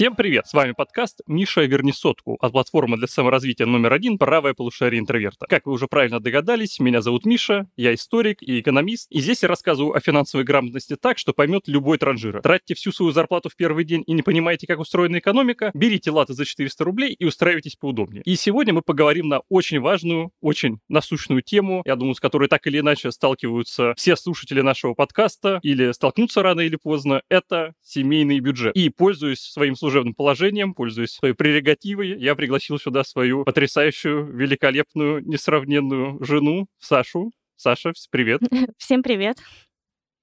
Всем привет! С вами подкаст «Миша, верни сотку» от платформы для саморазвития номер один «Правое полушарие интроверта». Как вы уже правильно догадались, меня зовут Миша, я историк и экономист, и здесь я рассказываю о финансовой грамотности так, что поймет любой транжира. Тратите всю свою зарплату в первый день и не понимаете, как устроена экономика, берите латы за 400 рублей и устраивайтесь поудобнее. И сегодня мы поговорим на очень важную, очень насущную тему, я думаю, с которой так или иначе сталкиваются все слушатели нашего подкаста или столкнутся рано или поздно. Это семейный бюджет. И, пользуясь своим служебным положением, пользуясь своей прерогативой, я пригласил сюда свою потрясающую, великолепную, несравненную жену Сашу. Саша, привет. Всем привет.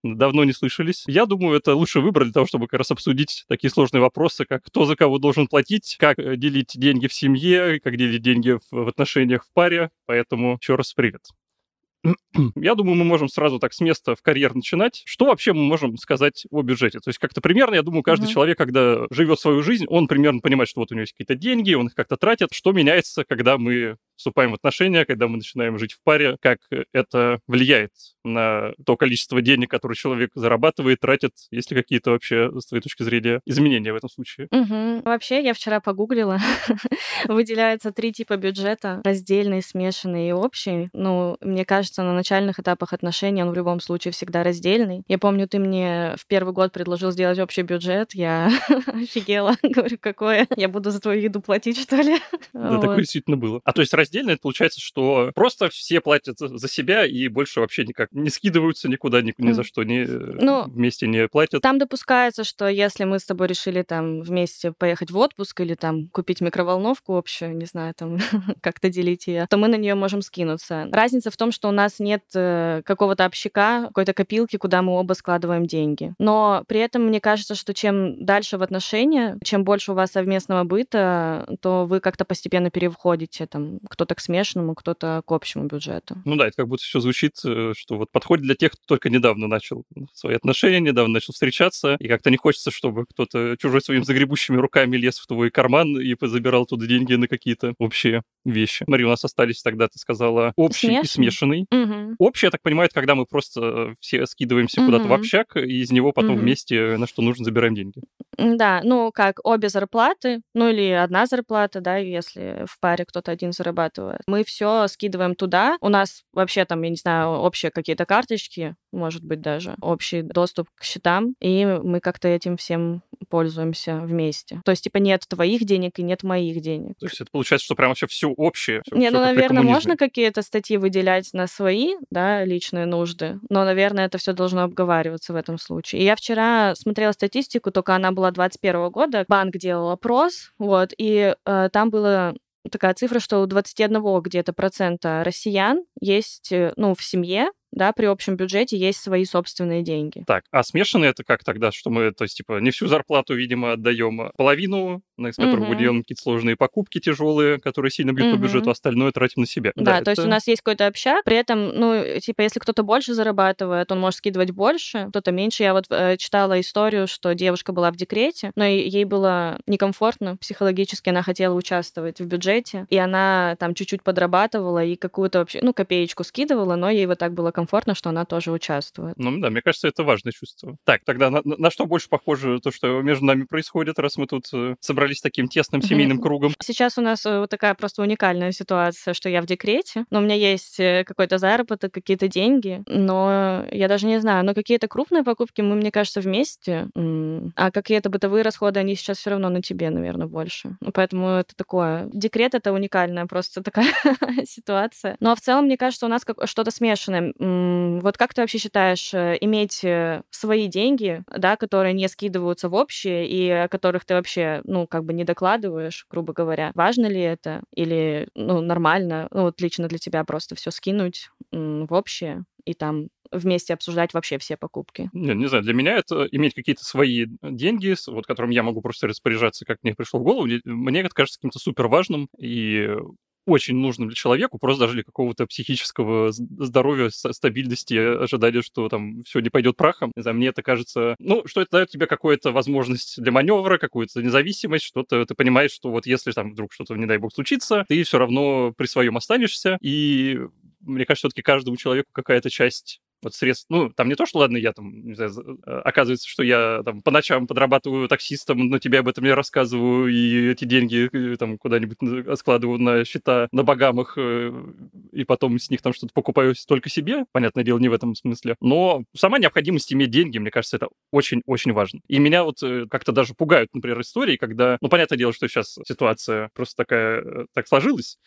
Давно не слышались. Я думаю, это лучший выбор для того, чтобы как раз обсудить такие сложные вопросы, как кто за кого должен платить, как э, делить деньги в семье, как делить деньги в отношениях в паре. Поэтому еще раз привет. Я думаю, мы можем сразу так с места в карьер начинать. Что вообще мы можем сказать о бюджете? То есть как-то примерно, я думаю, каждый mm-hmm. человек, когда живет свою жизнь, он примерно понимает, что вот у него есть какие-то деньги, он их как-то тратит. Что меняется, когда мы вступаем в отношения, когда мы начинаем жить в паре, как это влияет на то количество денег, которое человек зарабатывает, тратит, есть ли какие-то вообще, с твоей точки зрения, изменения в этом случае? Угу. Вообще, я вчера погуглила, выделяется три типа бюджета, раздельный, смешанный и общий. Ну, мне кажется, на начальных этапах отношений он в любом случае всегда раздельный. Я помню, ты мне в первый год предложил сделать общий бюджет, я офигела, говорю, какое, я буду за твою еду платить, что ли? Да, такое действительно было. А то есть раздельно, это получается, что просто все платят за себя и больше вообще никак не скидываются никуда, ни, ни за что, ни, ну, вместе не платят. Там допускается, что если мы с тобой решили там вместе поехать в отпуск или там купить микроволновку общую, не знаю, там как-то делить ее, то мы на нее можем скинуться. Разница в том, что у нас нет э, какого-то общака, какой-то копилки, куда мы оба складываем деньги. Но при этом мне кажется, что чем дальше в отношения, чем больше у вас совместного быта, то вы как-то постепенно переходите там кто-то к смешанному, кто-то к общему бюджету. Ну да, это как будто все звучит, э, что вот подходит для тех, кто только недавно начал свои отношения, недавно начал встречаться, и как-то не хочется, чтобы кто-то чужой своими загребущими руками лез в твой карман и забирал туда деньги на какие-то общие вещи. Смотри, у нас остались тогда, ты сказала, общий Смешанный. и смешанный. Угу. Общий, я так понимаю, это когда мы просто все скидываемся угу. куда-то в общак, и из него потом угу. вместе на что нужно забираем деньги. Да, ну как обе зарплаты, ну или одна зарплата, да, если в паре кто-то один зарабатывает. Мы все скидываем туда. У нас вообще там, я не знаю, общие какие-то карточки, может быть, даже общий доступ к счетам, и мы как-то этим всем пользуемся вместе. То есть, типа, нет твоих денег и нет моих денег. То есть это получается, что прям вообще все общее? Всё, не, ну, наверное, можно какие-то статьи выделять на свои, да, личные нужды, но, наверное, это все должно обговариваться в этом случае. И я вчера смотрела статистику, только она была 21 года, банк делал опрос, вот, и э, там было такая цифра, что у 21 где-то процента россиян есть, э, ну, в семье да, при общем бюджете есть свои собственные деньги. Так, а смешанные это как тогда, что мы, то есть, типа, не всю зарплату, видимо, отдаем, а половину, с которой угу. будем какие-то сложные покупки тяжелые, которые сильно бьют угу. по бюджету, остальное тратим на себя. Да, да то это... есть у нас есть какой-то общак, при этом, ну, типа, если кто-то больше зарабатывает, он может скидывать больше, кто-то меньше. Я вот э, читала историю, что девушка была в декрете, но ей было некомфортно психологически, она хотела участвовать в бюджете, и она там чуть-чуть подрабатывала и какую-то вообще, ну, копеечку скидывала, но ей вот так было комфортно, что она тоже участвует. Ну да, мне кажется, это важное чувство. Так, тогда на, на что больше похоже то, что между нами происходит, раз мы тут э, собрались таким тесным семейным кругом? Сейчас у нас э, вот такая просто уникальная ситуация, что я в декрете, но у меня есть э, какой-то заработок, какие-то деньги, но я даже не знаю, но какие-то крупные покупки мы, мне кажется, вместе, а какие-то бытовые расходы, они сейчас все равно на тебе, наверное, больше. Поэтому это такое. Декрет — это уникальная просто такая ситуация. Ну а в целом, мне кажется, у нас как что-то смешанное вот как ты вообще считаешь, э, иметь э, свои деньги, да, которые не скидываются в общие и о которых ты вообще, ну, как бы не докладываешь, грубо говоря, важно ли это или, ну, нормально, ну, вот лично для тебя просто все скинуть в общее и там вместе обсуждать вообще все покупки? Не, не знаю, для меня это иметь какие-то свои деньги, вот которым я могу просто распоряжаться, как мне пришло в голову, мне это кажется каким-то супер важным, и очень нужным для человека, просто даже для какого-то психического здоровья, стабильности, ожидания, что там все не пойдет прахом. Не знаю, мне это кажется, ну, что это дает тебе какую-то возможность для маневра, какую-то независимость, что-то ты понимаешь, что вот если там вдруг что-то, не дай бог, случится, ты все равно при своем останешься, и мне кажется, все-таки каждому человеку какая-то часть вот средств, ну, там не то, что, ладно, я там, не знаю, э, оказывается, что я там по ночам подрабатываю таксистом, но тебе об этом не рассказываю, и эти деньги э, там куда-нибудь складываю на счета на Багамах, э, и потом с них там что-то покупаю только себе, понятное дело, не в этом смысле, но сама необходимость иметь деньги, мне кажется, это очень-очень важно. И меня вот как-то даже пугают, например, истории, когда, ну, понятное дело, что сейчас ситуация просто такая, так сложилась.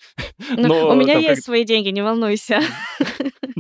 Но, но у меня есть как... свои деньги, не волнуйся.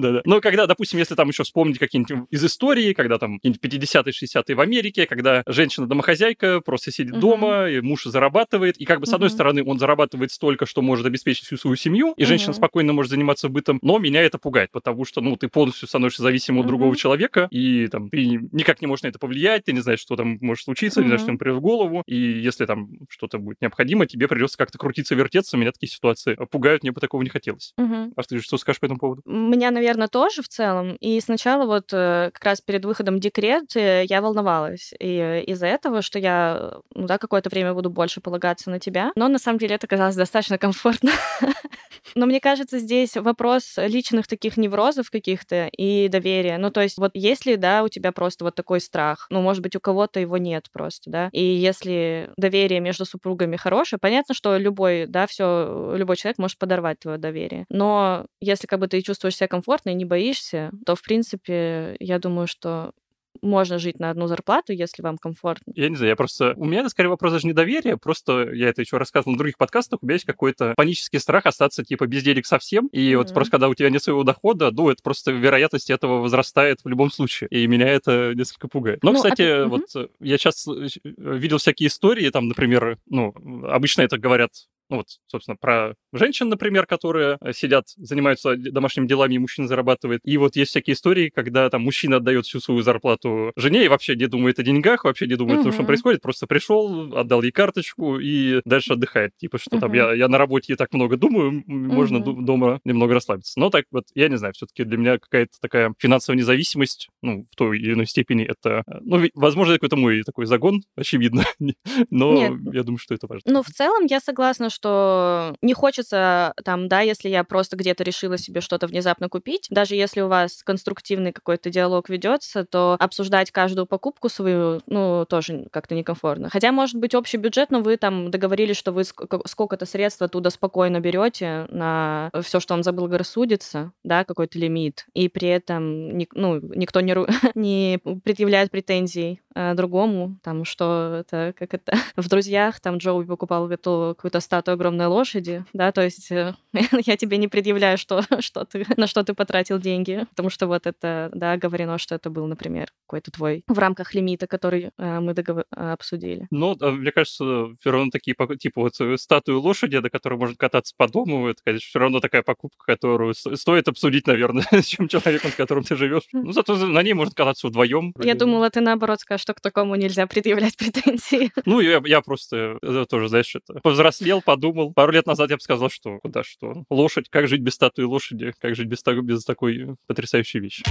Да-да. Но когда, допустим, если там еще вспомнить какие-нибудь из истории, когда там 50-е, 60-е в Америке, когда женщина-домохозяйка просто сидит uh-huh. дома, и муж зарабатывает, и как бы с одной стороны он зарабатывает столько, что может обеспечить всю свою семью, и uh-huh. женщина спокойно может заниматься бытом, но меня это пугает, потому что, ну, ты полностью становишься зависимым от другого человека, и там ты никак не можешь на это повлиять, ты не знаешь, что там может случиться, не знаешь, что им придет в голову, и если там что-то будет необходимо, тебе придется как-то крутиться, вертеться, меня такие ситуации пугают, мне бы такого не хотелось. А ты что скажешь по этому поводу? Меня, наверное, тоже в целом, и сначала вот э, как раз перед выходом декрет э, я волновалась и из-за этого, что я, ну да, какое-то время буду больше полагаться на тебя. Но на самом деле это казалось достаточно комфортно. Но мне кажется, здесь вопрос личных таких неврозов каких-то и доверия. Ну, то есть вот если, да, у тебя просто вот такой страх, ну, может быть, у кого-то его нет просто, да, и если доверие между супругами хорошее, понятно, что любой, да, все, любой человек может подорвать твое доверие. Но если как бы ты чувствуешь себя комфортно и не боишься, то, в принципе, я думаю, что можно жить на одну зарплату, если вам комфортно. Я не знаю, я просто... У меня это скорее вопрос даже не доверия, просто я это еще рассказывал на других подкастах, у меня есть какой-то панический страх остаться типа без денег совсем, и mm-hmm. вот просто когда у тебя нет своего дохода, ну, это просто вероятность этого возрастает в любом случае, и меня это несколько пугает. Но, ну, кстати, а... вот mm-hmm. я сейчас э, видел всякие истории, там, например, ну, обычно это говорят ну вот, собственно, про женщин, например, которые э, сидят, занимаются домашними делами, и мужчина зарабатывает. И вот есть всякие истории, когда там мужчина отдает всю свою зарплату жене и вообще не думает о деньгах, вообще не думает угу. о том, что происходит, просто пришел, отдал ей карточку и дальше отдыхает. Типа, что угу. там, я, я на работе так много думаю, можно угу. дома немного расслабиться. Но так вот, я не знаю, все-таки для меня какая-то такая финансовая независимость, ну, в той или иной степени это, э, ну, возможно, какой-то мой такой загон, очевидно, но Нет. я думаю, что это важно. Ну, в целом я согласна, что что не хочется там, да, если я просто где-то решила себе что-то внезапно купить, даже если у вас конструктивный какой-то диалог ведется, то обсуждать каждую покупку свою, ну, тоже как-то некомфортно. Хотя, может быть, общий бюджет, но вы там договорились, что вы сколько-то средств оттуда спокойно берете на все, что вам заблагорассудится, да, какой-то лимит, и при этом ну, никто не, не предъявляет претензий э, другому, там, что это, как это, в «Друзьях» там Джоуи покупал какую-то статую статую огромной лошади, да, то есть э, я тебе не предъявляю, что, что ты, на что ты потратил деньги, потому что вот это, да, говорено, что это был, например, какой-то твой в рамках лимита, который э, мы договор... Э, обсудили. Ну, мне кажется, все равно такие, типа вот статую лошади, до которой может кататься по дому, это, конечно, все равно такая покупка, которую стоит обсудить, наверное, с чем человеком, с которым ты живешь. Ну, зато на ней можно кататься вдвоем. Я думала, ты наоборот скажешь, что к такому нельзя предъявлять претензии. Ну, я, я просто тоже, знаешь, это повзрослел, подумал. Пару лет назад я бы сказал, что куда что. Лошадь, как жить без статуи лошади, как жить без, без такой потрясающей вещи.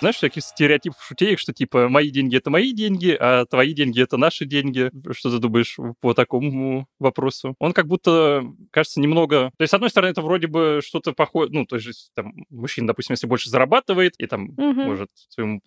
Знаешь, всяких стереотипов шутеек, что типа мои деньги это мои деньги, а твои деньги это наши деньги. Что ты думаешь по такому вопросу? Он как будто кажется немного... То есть, с одной стороны, это вроде бы что-то похоже... Ну, то есть, там, мужчина, допустим, если больше зарабатывает, и там угу. может своему...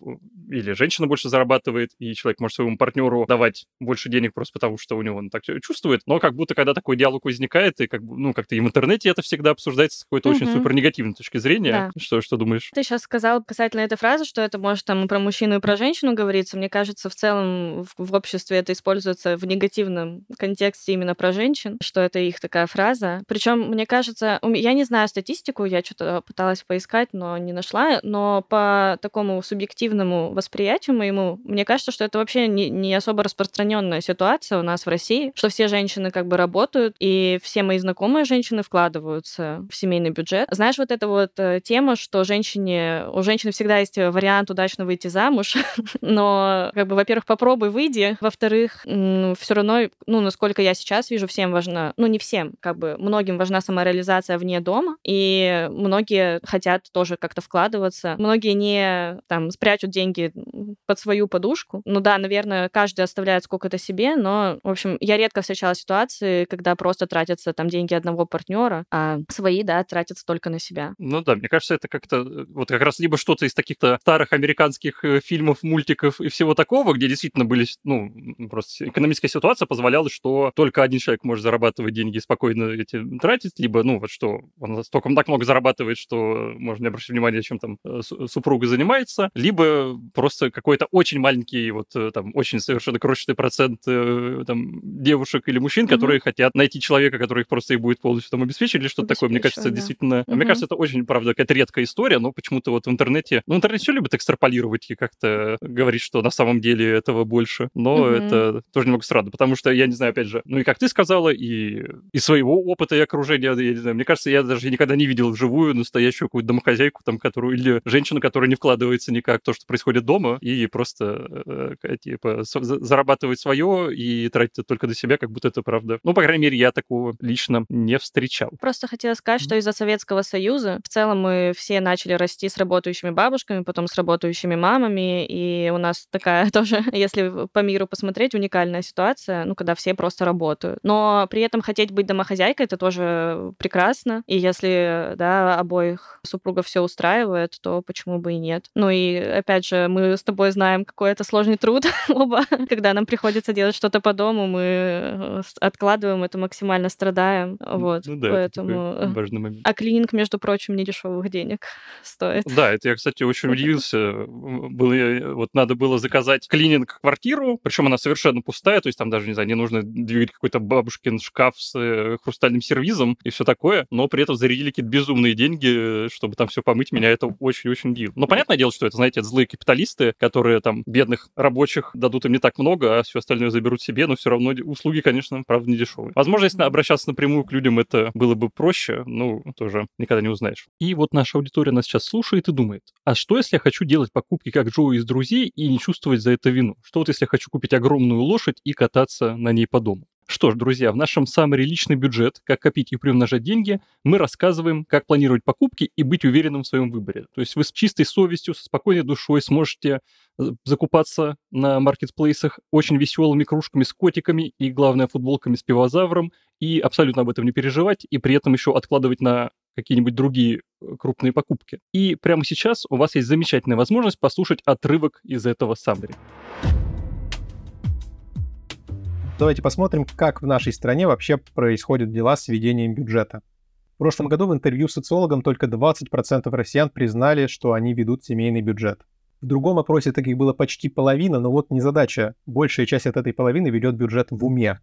Или женщина больше зарабатывает, и человек может своему партнеру давать больше денег просто потому, что у него он так чувствует. Но как будто, когда такой диалог возникает, и как ну, как-то и в интернете это всегда обсуждается с какой-то угу. очень супер негативной точки зрения. Да. Что, что думаешь? Ты сейчас сказал касательно этой фразы, фраза, что это может там про мужчину и про женщину говорится. Мне кажется, в целом в, в обществе это используется в негативном контексте именно про женщин, что это их такая фраза. Причем, мне кажется, я не знаю статистику, я что-то пыталась поискать, но не нашла, но по такому субъективному восприятию моему, мне кажется, что это вообще не, не особо распространенная ситуация у нас в России, что все женщины как бы работают, и все мои знакомые женщины вкладываются в семейный бюджет. Знаешь, вот эта вот э, тема, что женщине, у женщины всегда есть вариант удачно выйти замуж, но, как бы, во-первых, попробуй, выйди, во-вторых, все равно, ну, насколько я сейчас вижу, всем важна, ну, не всем, как бы, многим важна самореализация вне дома, и многие хотят тоже как-то вкладываться, многие не, там, спрячут деньги под свою подушку, ну да, наверное, каждый оставляет сколько-то себе, но, в общем, я редко встречала ситуации, когда просто тратятся там деньги одного партнера, а свои, да, тратятся только на себя. Ну да, мне кажется, это как-то э, вот как раз либо что-то из таких-то старых американских э, фильмов, мультиков и всего такого, где действительно были, ну, просто экономическая ситуация позволяла, что только один человек может зарабатывать деньги и спокойно эти тратить, либо, ну, вот что он столько так много зарабатывает, что можно не обращать внимания, чем там э, супруга занимается, либо просто какой-то очень маленький, вот там, очень совершенно крошечный процент там девушек или мужчин, mm-hmm. которые хотят найти человека, который их просто и будет полностью там обеспечить или что-то такое. Мне кажется, да. действительно... Mm-hmm. Мне кажется, это очень, правда, какая-то редкая история, но почему-то вот в интернете... Ну, интернет все любит экстраполировать и как-то говорить, что на самом деле этого больше. Но mm-hmm. это тоже немного странно, потому что, я не знаю, опять же, ну и как ты сказала, и из своего опыта и окружения, я не знаю, мне кажется, я даже никогда не видел вживую настоящую какую-то домохозяйку, там, которую, или женщину, которая не вкладывается никак в то, что происходит дома, и просто, э, типа, зарабатывает свое и тратит только до себя, как будто это правда. Ну, по крайней мере, я такого лично не встречал. Просто хотела сказать, что из-за Советского Союза в целом мы все начали расти с работающими бабушками, потом с работающими мамами, и у нас такая тоже, если по миру посмотреть, уникальная ситуация, ну, когда все просто работают. Но при этом хотеть быть домохозяйкой — это тоже прекрасно, и если, да, обоих супругов все устраивает, то почему бы и нет. Ну и, опять же, мы с тобой знаем, какой это сложный труд оба, когда нам приходится делать что-то по дому, мы э, откладываем это максимально страдаем, вот, ну, да, поэтому... Это важный момент. А клининг, между прочим, не дешевых денег стоит. Да, это я, кстати, очень удивился. Было, вот надо было заказать клининг квартиру, причем она совершенно пустая, то есть там даже, не знаю, не нужно двигать какой-то бабушкин шкаф с э, хрустальным сервизом и все такое, но при этом зарядили какие-то безумные деньги, чтобы там все помыть. Меня это очень-очень дивно. Но понятное дело, что это, знаете, это злые капиталисты, которые там бедных рабочих дадут им не так много, а все остальное заберут себе, но все равно услуги, конечно, правда, не дешевые. Возможно, если обращаться напрямую к людям, это было бы проще, ну, тоже никогда не узнаешь. И вот наша аудитория нас сейчас слушает и думает, а что, если я хочу делать покупки как Джоу из друзей и не чувствовать за это вину? Что вот если я хочу купить огромную лошадь и кататься на ней по дому? Что ж, друзья, в нашем саммари «Личный бюджет. Как копить и приумножать деньги» мы рассказываем, как планировать покупки и быть уверенным в своем выборе. То есть вы с чистой совестью, со спокойной душой сможете э, закупаться на маркетплейсах очень веселыми кружками с котиками и, главное, футболками с пивозавром и абсолютно об этом не переживать, и при этом еще откладывать на какие-нибудь другие э, крупные покупки. И прямо сейчас у вас есть замечательная возможность послушать отрывок из этого саммари. Давайте посмотрим, как в нашей стране вообще происходят дела с ведением бюджета. В прошлом году в интервью социологам только 20% россиян признали, что они ведут семейный бюджет. В другом опросе таких было почти половина, но вот незадача. Большая часть от этой половины ведет бюджет в уме.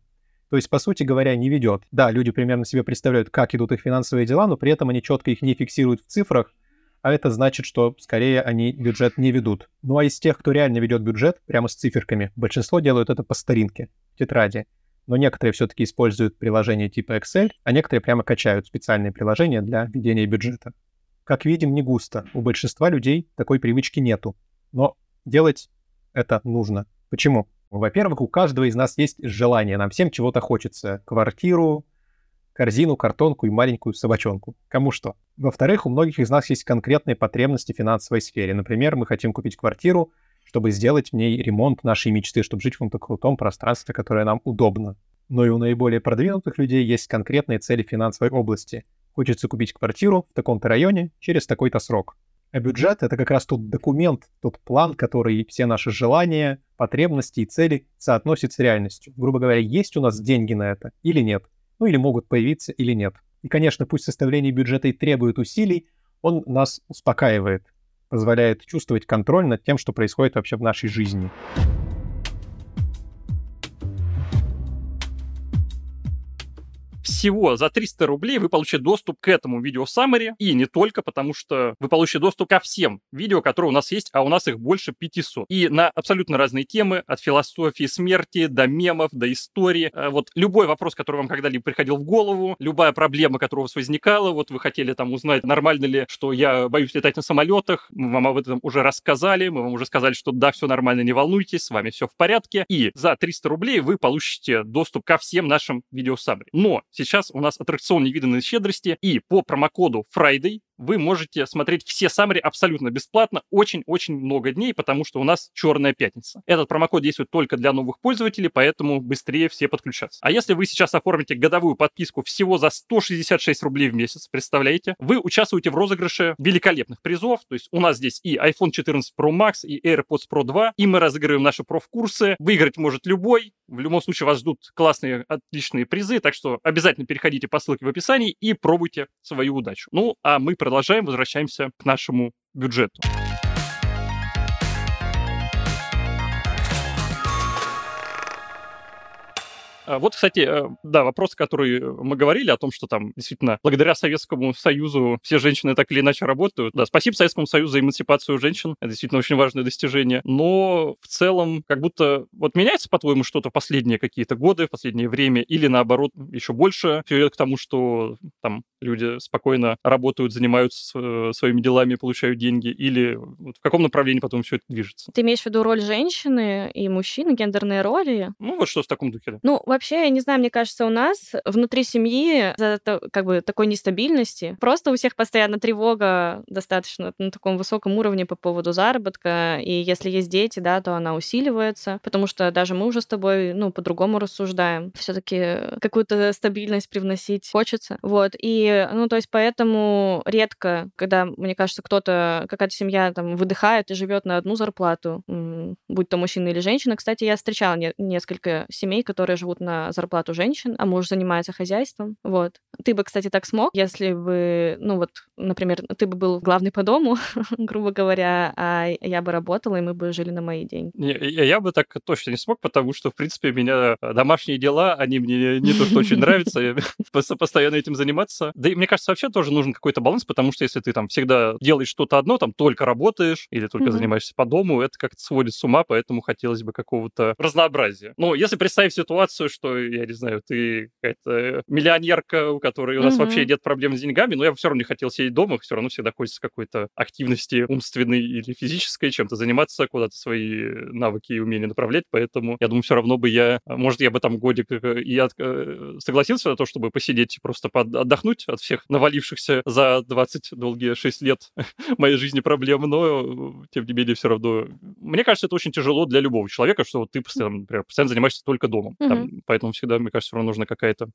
То есть, по сути говоря, не ведет. Да, люди примерно себе представляют, как идут их финансовые дела, но при этом они четко их не фиксируют в цифрах, а это значит, что скорее они бюджет не ведут. Ну а из тех, кто реально ведет бюджет, прямо с циферками, большинство делают это по старинке, в тетради. Но некоторые все-таки используют приложения типа Excel, а некоторые прямо качают специальные приложения для ведения бюджета. Как видим, не густо. У большинства людей такой привычки нету. Но делать это нужно. Почему? Во-первых, у каждого из нас есть желание, нам всем чего-то хочется. Квартиру, корзину, картонку и маленькую собачонку. Кому что. Во-вторых, у многих из нас есть конкретные потребности в финансовой сфере. Например, мы хотим купить квартиру, чтобы сделать в ней ремонт нашей мечты, чтобы жить в каком-то крутом пространстве, которое нам удобно. Но и у наиболее продвинутых людей есть конкретные цели финансовой области. Хочется купить квартиру в таком-то районе через такой-то срок. А бюджет — это как раз тот документ, тот план, который все наши желания, потребности и цели соотносит с реальностью. Грубо говоря, есть у нас деньги на это или нет. Ну или могут появиться или нет. И, конечно, пусть составление бюджета и требует усилий, он нас успокаивает, позволяет чувствовать контроль над тем, что происходит вообще в нашей жизни. Всего за 300 рублей вы получите доступ к этому видео summary, и не только, потому что вы получите доступ ко всем видео, которые у нас есть, а у нас их больше 500. И на абсолютно разные темы, от философии смерти до мемов, до истории. Э, вот любой вопрос, который вам когда-либо приходил в голову, любая проблема, которая у вас возникала, вот вы хотели там узнать, нормально ли, что я боюсь летать на самолетах, мы вам об этом уже рассказали, мы вам уже сказали, что да, все нормально, не волнуйтесь, с вами все в порядке. И за 300 рублей вы получите доступ ко всем нашим видео Но сейчас у нас аттракцион невиданной щедрости, и по промокоду Friday вы можете смотреть все саммари абсолютно бесплатно очень-очень много дней, потому что у нас черная пятница. Этот промокод действует только для новых пользователей, поэтому быстрее все подключаться. А если вы сейчас оформите годовую подписку всего за 166 рублей в месяц, представляете, вы участвуете в розыгрыше великолепных призов, то есть у нас здесь и iPhone 14 Pro Max, и AirPods Pro 2, и мы разыгрываем наши профкурсы. Выиграть может любой, в любом случае вас ждут классные, отличные призы, так что обязательно переходите по ссылке в описании и пробуйте свою удачу. Ну, а мы продолжаем, возвращаемся к нашему бюджету. А, вот, кстати, э, да, вопрос, который мы говорили о том, что там действительно благодаря Советскому Союзу все женщины так или иначе работают. Да, спасибо Советскому Союзу за эмансипацию женщин. Это действительно очень важное достижение. Но в целом как будто вот меняется, по-твоему, что-то в последние какие-то годы, в последнее время, или наоборот еще больше все идет к тому, что там люди спокойно работают, занимаются своими делами, получают деньги, или вот в каком направлении потом все это движется? Ты имеешь в виду роль женщины и мужчины, гендерные роли? Ну, вот что в таком духе. Ну, вообще, я не знаю, мне кажется, у нас внутри семьи за как бы такой нестабильности просто у всех постоянно тревога достаточно на таком высоком уровне по поводу заработка, и если есть дети, да, то она усиливается, потому что даже мы уже с тобой, ну, по-другому рассуждаем. все таки какую-то стабильность привносить хочется. Вот, и, ну, то есть поэтому редко, когда, мне кажется, кто-то, какая-то семья там выдыхает и живет на одну зарплату, будь то мужчина или женщина. Кстати, я встречала не- несколько семей, которые живут на зарплату женщин, а муж занимается хозяйством. Вот. Ты бы, кстати, так смог, если бы, ну вот, например, ты бы был главный по дому, грубо говоря, а я бы работала, и мы бы жили на мои деньги. Не, я, я бы так точно не смог, потому что, в принципе, меня домашние дела, они мне не то, что очень нравятся, постоянно этим заниматься. Да и мне кажется, вообще тоже нужен какой-то баланс, потому что если ты там всегда делаешь что-то одно, там только работаешь или только занимаешься по дому, это как-то сводит с ума, поэтому хотелось бы какого-то разнообразия. Но если представить ситуацию, что, я не знаю, ты какая-то миллионерка, у которой у нас mm-hmm. вообще нет проблем с деньгами, но я все равно не хотел сидеть дома, все равно всегда хочется какой-то активности умственной или физической, чем-то заниматься, куда-то свои навыки и умения направлять, поэтому я думаю, все равно бы я, может, я бы там годик э, и от, э, согласился на то, чтобы посидеть просто под, отдохнуть от всех навалившихся за 20 долгие 6 лет моей жизни проблем, но, тем не менее, все равно... Мне кажется, это очень тяжело для любого человека, что вот ты постоянно, например, постоянно занимаешься только домом. Там, поэтому всегда, мне кажется, все равно нужна какая-то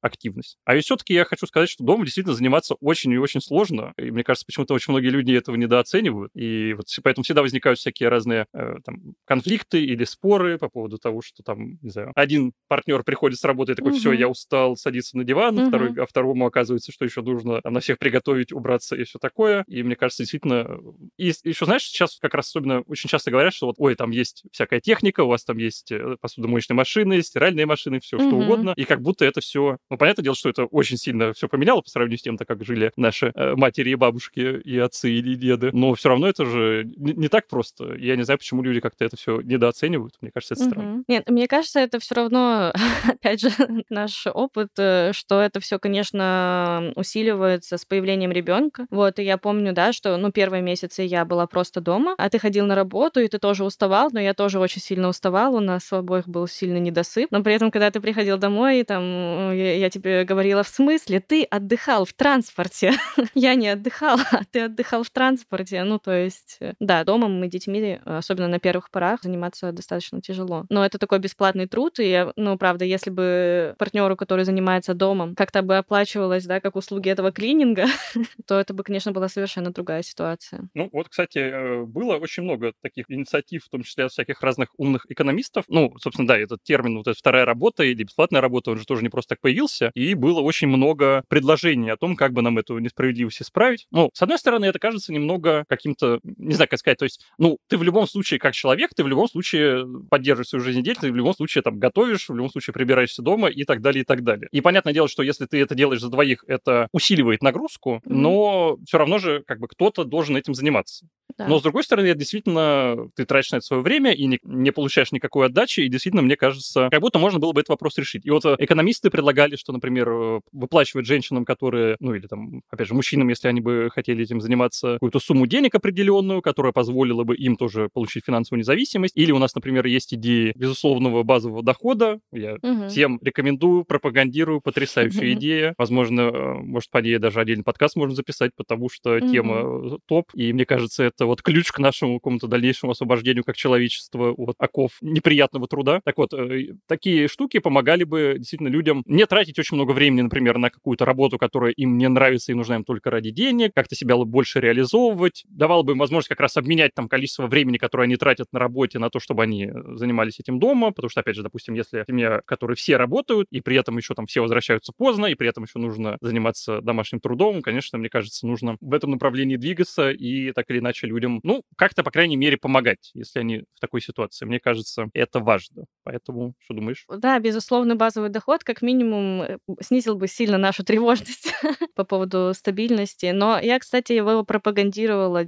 активность. А ведь все-таки я хочу сказать, что дома действительно заниматься очень и очень сложно. И мне кажется, почему-то очень многие люди этого недооценивают. И вот поэтому всегда возникают всякие разные э, там, конфликты или споры по поводу того, что там, не знаю, один партнер приходит с работы и такой, все, я устал, садится на диван, угу. второй, а второму оказывается, что еще нужно там, на всех приготовить, убраться и все такое. И мне кажется, действительно... И еще, знаешь, сейчас как раз особенно очень часто говорят, что вот, ой, там есть всякая техника, у вас там есть э, посудомоечные машины, стиральные машины, все угу. что угодно. И как будто это все ну, понятное дело, что это очень сильно все поменяло по сравнению с тем, как жили наши э, матери и бабушки, и отцы, и деды. Но все равно это же не, так просто. Я не знаю, почему люди как-то это все недооценивают. Мне кажется, это странно. Угу. Нет, мне кажется, это все равно, опять же, наш опыт, э, что это все, конечно, усиливается с появлением ребенка. Вот, и я помню, да, что, ну, первые месяцы я была просто дома, а ты ходил на работу, и ты тоже уставал, но я тоже очень сильно уставал, у нас у обоих был сильный недосып. Но при этом, когда ты приходил домой, там, я, я тебе говорила, в смысле, ты отдыхал в транспорте. я не отдыхала, а ты отдыхал в транспорте. Ну, то есть, э, да, дома мы детьми, особенно на первых порах, заниматься достаточно тяжело. Но это такой бесплатный труд, и, ну, правда, если бы партнеру, который занимается домом, как-то бы оплачивалось, да, как услуги этого клининга, то это бы, конечно, была совершенно другая ситуация. Ну, вот, кстати, э, было очень много таких инициатив, в том числе от всяких разных умных экономистов. Ну, собственно, да, этот термин, вот эта вторая работа или бесплатная работа, он же тоже не просто так появился, появился, и было очень много предложений о том, как бы нам эту несправедливость исправить. Ну, с одной стороны, это кажется немного каким-то, не знаю, как сказать, то есть, ну, ты в любом случае, как человек, ты в любом случае поддерживаешь свою жизнедеятельность, ты в любом случае там готовишь, в любом случае прибираешься дома и так далее, и так далее. И понятное дело, что если ты это делаешь за двоих, это усиливает нагрузку, но все равно же как бы кто-то должен этим заниматься. Да. Но, с другой стороны, действительно, ты тратишь на это свое время и не, не получаешь никакой отдачи, и действительно, мне кажется, как будто можно было бы этот вопрос решить. И вот э, экономисты предлагали, что, например, э, выплачивать женщинам, которые, ну или там, опять же, мужчинам, если они бы хотели этим заниматься, какую-то сумму денег определенную, которая позволила бы им тоже получить финансовую независимость. Или у нас, например, есть идеи безусловного базового дохода. Я угу. всем рекомендую, пропагандирую, потрясающая угу. идея. Возможно, э, может, по ней даже отдельный подкаст можно записать, потому что угу. тема топ, и мне кажется, это вот ключ к нашему какому-то дальнейшему освобождению как человечества от оков неприятного труда. Так вот, э, такие штуки помогали бы действительно людям не тратить очень много времени, например, на какую-то работу, которая им не нравится и нужна им только ради денег, как-то себя больше реализовывать, давало бы им возможность как раз обменять там количество времени, которое они тратят на работе, на то, чтобы они занимались этим дома, потому что, опять же, допустим, если семья, в которой все работают, и при этом еще там все возвращаются поздно, и при этом еще нужно заниматься домашним трудом, конечно, мне кажется, нужно в этом направлении двигаться и так или иначе людям, ну, как-то, по крайней мере, помогать, если они в такой ситуации. Мне кажется, это важно. Поэтому, что думаешь? Да, безусловно, базовый доход как минимум э, снизил бы сильно нашу тревожность по поводу стабильности. Но я, кстати, его пропагандировала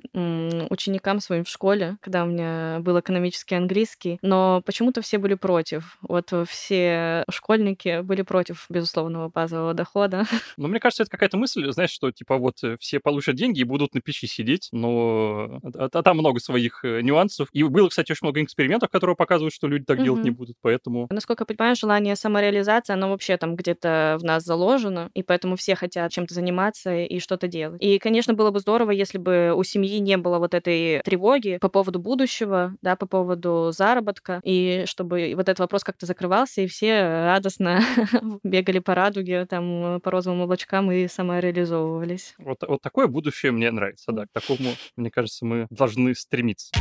ученикам своим в школе, когда у меня был экономический английский, но почему-то все были против. Вот все школьники были против безусловного базового дохода. Ну, мне кажется, это какая-то мысль, знаешь, что типа вот э, все получат деньги и будут на печи сидеть, но а, а там много своих э, нюансов. И было, кстати, очень много экспериментов, которые показывают, что люди так делать не будут, поэтому... Насколько я понимаю, желание самореализации, оно вообще там где-то в нас заложено, и поэтому все хотят чем-то заниматься и что-то делать. И, конечно, было бы здорово, если бы у семьи не было вот этой тревоги по поводу будущего, да, по поводу заработка, и чтобы вот этот вопрос как-то закрывался, и все радостно бегали по радуге, там, по розовым облачкам и самореализовывались. Вот, вот такое будущее мне нравится, да, к такому, мне кажется, мы должны стремиться.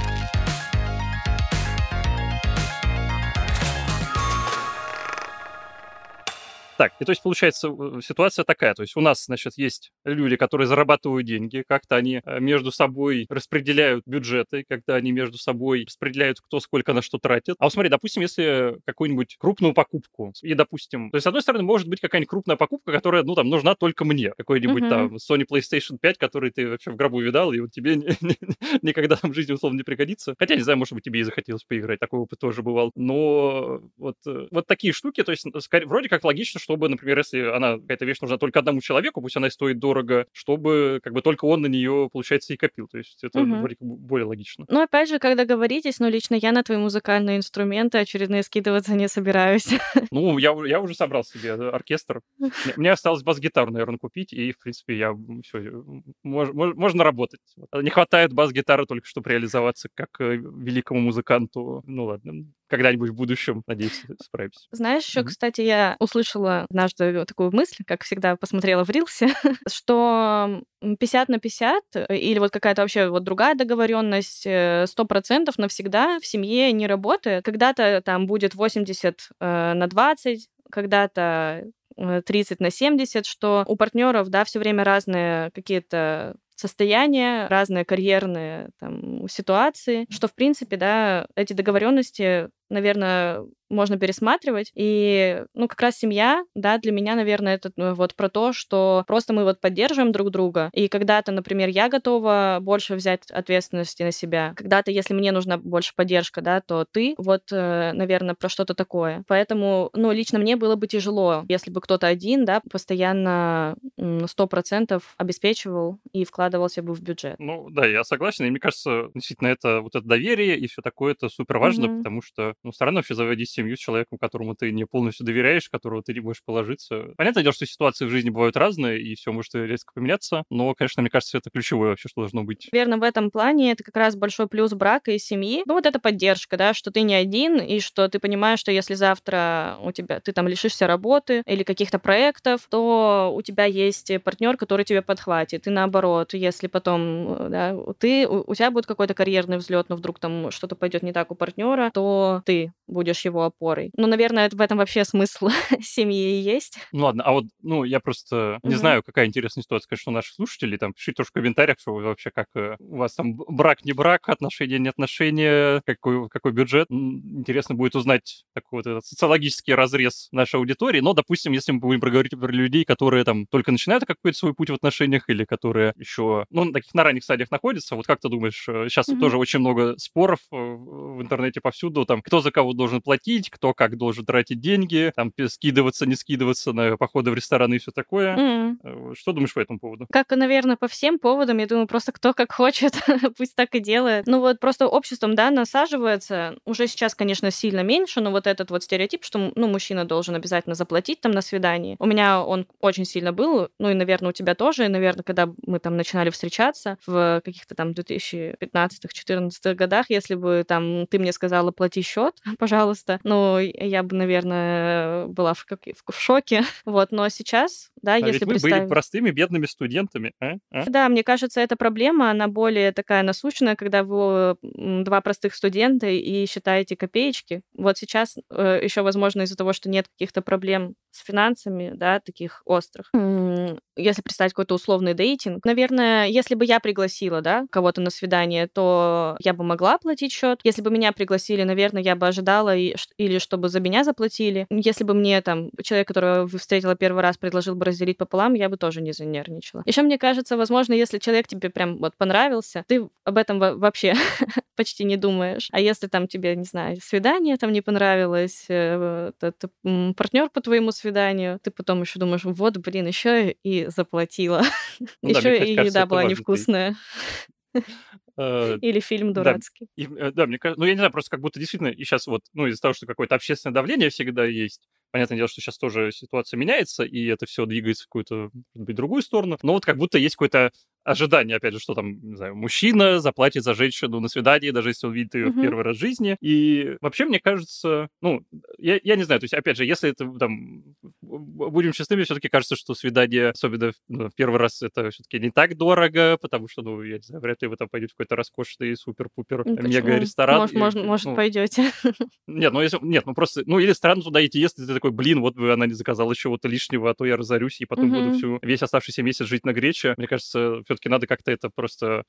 Так, и то есть получается ситуация такая, то есть у нас, значит, есть люди, которые зарабатывают деньги, как-то они э, между собой распределяют бюджеты, когда они между собой распределяют, кто сколько на что тратит. А вот смотри, допустим, если какую-нибудь крупную покупку, и, допустим, то есть, с одной стороны, может быть какая-нибудь крупная покупка, которая, ну, там, нужна только мне, какой-нибудь mm-hmm. там Sony PlayStation 5, который ты вообще в гробу видал, и вот тебе никогда там в жизни, условно, не пригодится. Хотя, не знаю, может быть, тебе и захотелось поиграть, такой опыт тоже бывал. Но вот, э, вот такие штуки, то есть, вроде как логично, что чтобы, например, если она, какая-то вещь нужна только одному человеку, пусть она и стоит дорого, чтобы как бы только он на нее, получается, и копил. То есть это угу. вроде более логично. Ну, опять же, когда говоритесь, ну, лично я на твои музыкальные инструменты очередные скидываться не собираюсь. Ну, я, я уже собрал себе оркестр. Мне осталось бас-гитару, наверное, купить, и, в принципе, я все, мож, можно работать. Не хватает бас-гитары только, чтобы реализоваться как э, великому музыканту. Ну, ладно, когда-нибудь в будущем, надеюсь, справимся. Знаешь, еще, mm-hmm. кстати, я услышала однажды такую мысль, как всегда посмотрела в Рилсе, что 50 на 50 э, или вот какая-то вообще вот другая договоренность 100% э, навсегда в семье не работает. Когда-то там будет 80 э, на 20, когда-то 30 на 70, что у партнеров, да, все время разные какие-то состояния, разные карьерные там, ситуации, что, в принципе, да, эти договоренности наверное, можно пересматривать. И, ну, как раз семья, да, для меня, наверное, это ну, вот про то, что просто мы вот поддерживаем друг друга. И когда-то, например, я готова больше взять ответственности на себя. Когда-то, если мне нужна больше поддержка, да, то ты. Вот, э, наверное, про что-то такое. Поэтому, ну, лично мне было бы тяжело, если бы кто-то один, да, постоянно сто процентов обеспечивал и вкладывался бы в бюджет. Ну, да, я согласен. И мне кажется, действительно, это вот это доверие и все такое, это супер важно, mm-hmm. потому что ну, странно вообще заводить семью с человеком, которому ты не полностью доверяешь, которого ты не можешь положиться. Понятное дело, что ситуации в жизни бывают разные, и все может резко поменяться, но, конечно, мне кажется, это ключевое вообще, что должно быть. Верно, в этом плане это как раз большой плюс брака и семьи. Ну, вот эта поддержка, да, что ты не один, и что ты понимаешь, что если завтра у тебя, ты там лишишься работы или каких-то проектов, то у тебя есть партнер, который тебе подхватит. И наоборот, если потом, да, ты, у, у тебя будет какой-то карьерный взлет, но вдруг там что-то пойдет не так у партнера, то ты ты будешь его опорой. Ну, наверное, в этом вообще смысл семьи и есть. Ну ладно, а вот, ну, я просто не Мгм. знаю, какая интересная ситуация, конечно, у наших слушателей. Там пишите тоже в комментариях, что вы вообще как э, у вас там брак, не брак, отношения, не отношения, какой, какой бюджет. Интересно будет узнать такой вот этот социологический разрез нашей аудитории. Но, допустим, если мы будем проговорить про людей, которые там только начинают какой-то свой путь в отношениях или которые еще, ну, на таких на ранних стадиях находятся, вот как ты думаешь, сейчас Мгм. тоже очень много споров э, в интернете повсюду, там, кто за кого должен платить, кто как должен тратить деньги, там, скидываться, не скидываться на походы в рестораны и все такое. Э, Что думаешь по этому поводу? Как, наверное, по всем поводам, я думаю, просто кто как хочет, пусть так и делает. Ну вот просто обществом, да, насаживается, уже сейчас, конечно, сильно меньше, но вот этот вот стереотип, что, ну, мужчина должен обязательно заплатить там на свидании. У меня он очень сильно был, ну и, наверное, у тебя тоже, и, наверное, когда мы там начинали встречаться в каких-то там 2015-2014 годах, если бы там ты мне сказала, плати счет, пожалуйста, ну, я бы, наверное, была в, как- в шоке. Вот, но сейчас, да, А если ведь мы были представить... простыми бедными студентами, а? А? Да, мне кажется, эта проблема, она более такая насущная, когда вы два простых студента и считаете копеечки. Вот сейчас еще, возможно, из-за того, что нет каких-то проблем с финансами, да, таких острых. Если представить какой-то условный дейтинг, наверное, если бы я пригласила, да, кого-то на свидание, то я бы могла платить счет. Если бы меня пригласили, наверное, я бы ожидала и, или чтобы за меня заплатили. Если бы мне там человек, которого встретила первый раз, предложил бы разделить пополам, я бы тоже не занервничала. Еще мне кажется, возможно, если человек тебе прям вот понравился, ты об этом во- вообще почти не думаешь. А если там тебе, не знаю, свидание там не понравилось, э, партнер по твоему свиданию, ты потом еще думаешь, вот, блин, еще и заплатила. Ну Еще и кажется, еда была невкусная. Э, Или фильм Да, дурацкий. И, э, да, мне кажется, ну, я не знаю, просто как будто действительно и сейчас вот, ну, из-за того, что какое-то общественное давление всегда есть, понятное дело, что сейчас тоже ситуация меняется, и это все двигается в какую-то, может быть, другую сторону, но вот как будто есть какое-то ожидание, опять же, что там, не знаю, мужчина заплатит за женщину на свидании, даже если он видит ее в Мгм. первый раз в жизни. И вообще, мне кажется, ну, я, я не знаю, то есть, опять же, если это там, будем честными, все-таки кажется, что свидание, особенно в, ну, в первый раз, это все-таки не так дорого, потому что, ну, я не знаю, вряд ли вы там пойдете в какой-то роскошный супер-пупер Ну, мега почему? ресторан. Может, и, может, может, ну, пойдете. нет, ну если, нет, ну просто, ну или странно туда идти, если ты такой, блин, вот бы она не заказала чего-то лишнего, а то я разорюсь и потом буду Мгм. всю, весь оставшийся месяц жить на грече. Мне кажется, все-таки надо как-то это просто